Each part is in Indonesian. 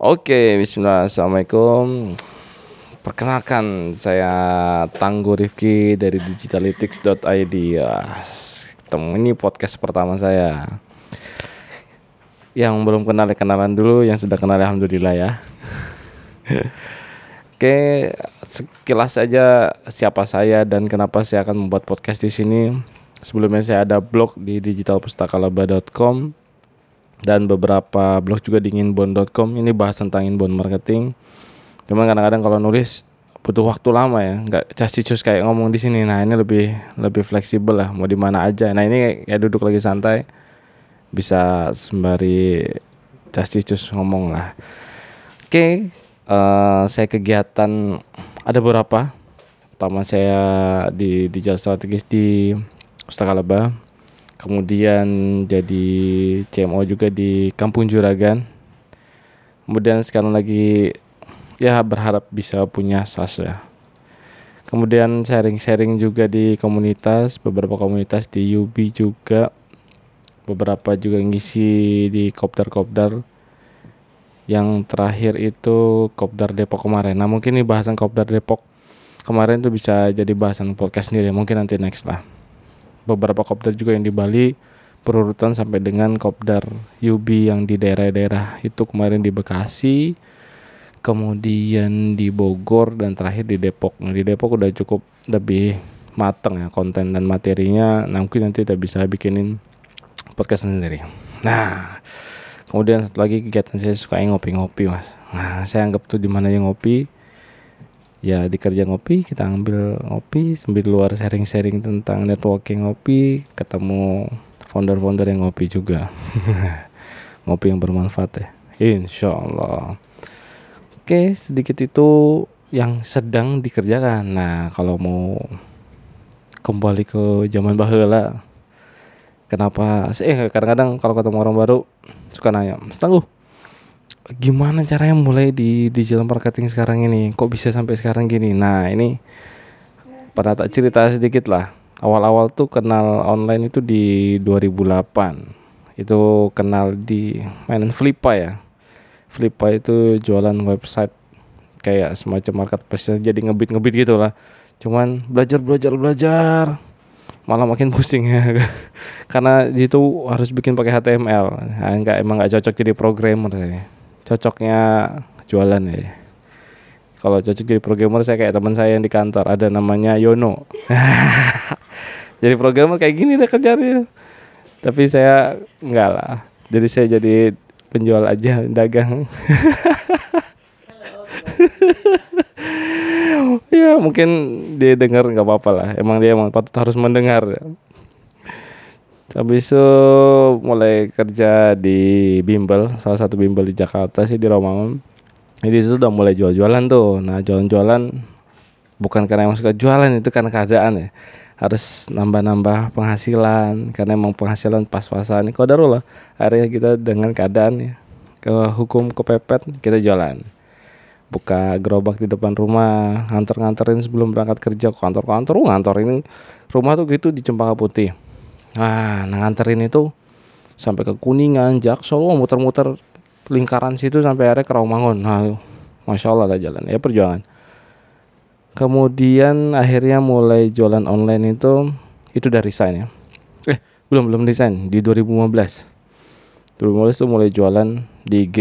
Oke, bismillah, assalamualaikum. Perkenalkan, saya Tangguh Rifki dari digitalytics.id. Ya, ketemu ini podcast pertama saya. Yang belum kenal ya kenalan dulu, yang sudah kenal alhamdulillah ya. Oke, sekilas saja siapa saya dan kenapa saya akan membuat podcast di sini. Sebelumnya saya ada blog di digitalpustakalaba.com dan beberapa blog juga di inbound.com. Ini bahas tentang inbound marketing. Cuman kadang-kadang kalau nulis butuh waktu lama ya, nggak cus kayak ngomong di sini. Nah ini lebih lebih fleksibel lah, mau di mana aja. Nah ini kayak duduk lagi santai, bisa sembari cus ngomong lah. Oke, uh, saya kegiatan ada beberapa. Pertama saya di di strategis di Pustaka Laba kemudian jadi CMO juga di Kampung Juragan. Kemudian sekarang lagi ya berharap bisa punya SAS ya. Kemudian sharing-sharing juga di komunitas beberapa komunitas di UB juga beberapa juga ngisi di kopdar-kopdar. Yang terakhir itu kopdar Depok kemarin. Nah mungkin ini bahasan kopdar Depok kemarin tuh bisa jadi bahasan podcast sendiri. Mungkin nanti next lah beberapa kopdar juga yang di Bali berurutan sampai dengan kopdar Yubi yang di daerah-daerah itu kemarin di Bekasi kemudian di Bogor dan terakhir di Depok. Nah di Depok udah cukup lebih mateng ya konten dan materinya. Nah mungkin nanti kita bisa bikinin podcast sendiri. Nah kemudian satu lagi kegiatan saya suka ngopi-ngopi mas. Nah saya anggap tuh di mana yang ngopi ya di kerja ngopi kita ambil ngopi sambil luar sharing-sharing tentang networking ngopi ketemu founder-founder yang ngopi juga. Ngopi yang bermanfaat ya. Insya Allah oke sedikit itu yang sedang dikerjakan. Nah kalau mau kembali ke zaman bahula kenapa? Eh kadang-kadang kalau ketemu orang baru suka nanya Mas Tangguh gimana caranya mulai di digital marketing sekarang ini? Kok bisa sampai sekarang gini? Nah ini pada tak cerita sedikit lah. Awal-awal tuh kenal online itu di 2008 itu kenal di mainan Flippa ya. Flippa itu jualan website kayak semacam marketplace jadi ngebit ngebit gitu lah. Cuman belajar belajar belajar. Malah makin pusing ya. Karena itu harus bikin pakai HTML nah, enggak emang nggak cocok jadi programmer ya cocoknya jualan ya. Kalau cocok jadi programmer saya kayak teman saya yang di kantor ada namanya Yono. Jadi programmer kayak gini deh kerjanya. Tapi saya enggak lah. Jadi saya jadi penjual aja dagang. Ya mungkin dia dengar nggak apa-apa lah. Emang dia emang patut harus mendengar Habis itu mulai kerja di bimbel, salah satu bimbel di Jakarta sih di Romangun. Jadi itu udah mulai jual-jualan tuh. Nah jualan-jualan bukan karena emang suka jualan itu karena keadaan ya. Harus nambah-nambah penghasilan karena emang penghasilan pas-pasan. Kau lah akhirnya kita dengan keadaan ya ke hukum kepepet kita jualan buka gerobak di depan rumah nganter-nganterin sebelum berangkat kerja ke kantor-kantor uh, ngantor ini rumah tuh gitu di Cempaka Putih Nah, nganterin itu sampai ke Kuningan, Jaksel, oh, muter-muter lingkaran situ sampai akhirnya ke Rawamangun. Nah, masya Allah lah jalan ya perjuangan. Kemudian akhirnya mulai jualan online itu itu dari resign ya. Eh, belum belum desain di 2015. 2015 itu mulai jualan di IG.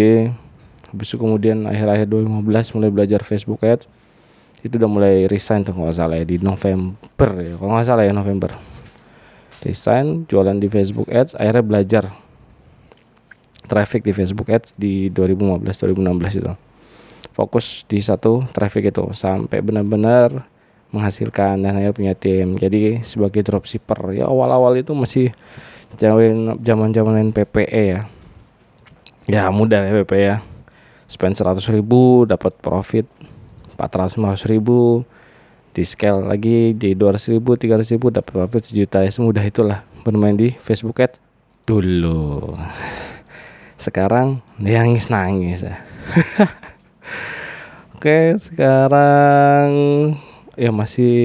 Habis itu kemudian akhir-akhir 2015 mulai belajar Facebook Ads. Itu udah mulai resign tuh kalau nggak salah ya di November ya. Kalau nggak salah ya November desain jualan di Facebook Ads akhirnya belajar traffic di Facebook Ads di 2015 2016 itu. Fokus di satu traffic itu sampai benar-benar menghasilkan dan akhirnya punya tim. Jadi sebagai dropshipper ya awal-awal itu masih zaman zaman zaman PPE ya. Ya mudah ya PPE ya. Spend 100 ribu dapat profit 450 ribu di scale lagi di 200 ribu 300 ribu dapat profit sejuta ya semudah itulah bermain di Facebook Ads dulu. Sekarang nangis nangis ya. Oke sekarang ya masih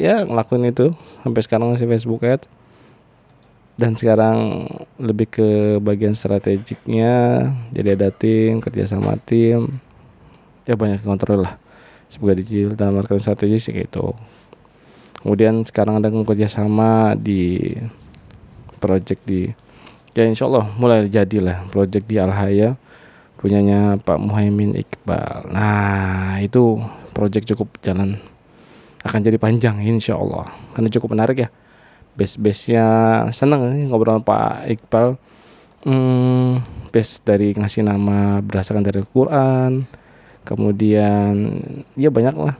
ya ngelakuin itu. Sampai sekarang masih Facebook Ads dan sekarang lebih ke bagian strategiknya jadi ada tim kerja sama tim. Ya banyak kontrol lah sebagai digital dan marketing strategis gitu. Kemudian sekarang ada kerja sama di project di ya insya Allah mulai jadi lah. Project di Alhaya punyanya Pak Muhaimin Iqbal. Nah itu project cukup jalan. Akan jadi panjang insya Allah karena cukup menarik ya. Base-base-nya seneng nih ngobrol sama Pak Iqbal. Hmm, base dari ngasih nama berdasarkan dari Al-Quran kemudian ya banyak lah.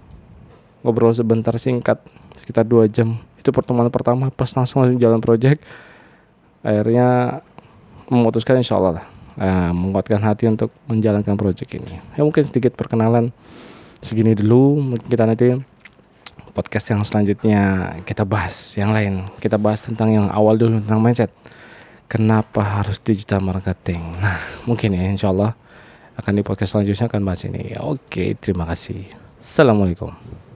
Ngobrol sebentar singkat sekitar dua jam. Itu pertemuan pertama pas langsung jalan project. Akhirnya memutuskan insya Allah lah nah, menguatkan hati untuk menjalankan project ini. Ya mungkin sedikit perkenalan. Segini dulu mungkin kita nanti podcast yang selanjutnya kita bahas yang lain. Kita bahas tentang yang awal dulu tentang mindset. Kenapa harus digital marketing? Nah mungkin ya insya Allah akan di podcast selanjutnya akan bahas ini. Oke terima kasih. Assalamualaikum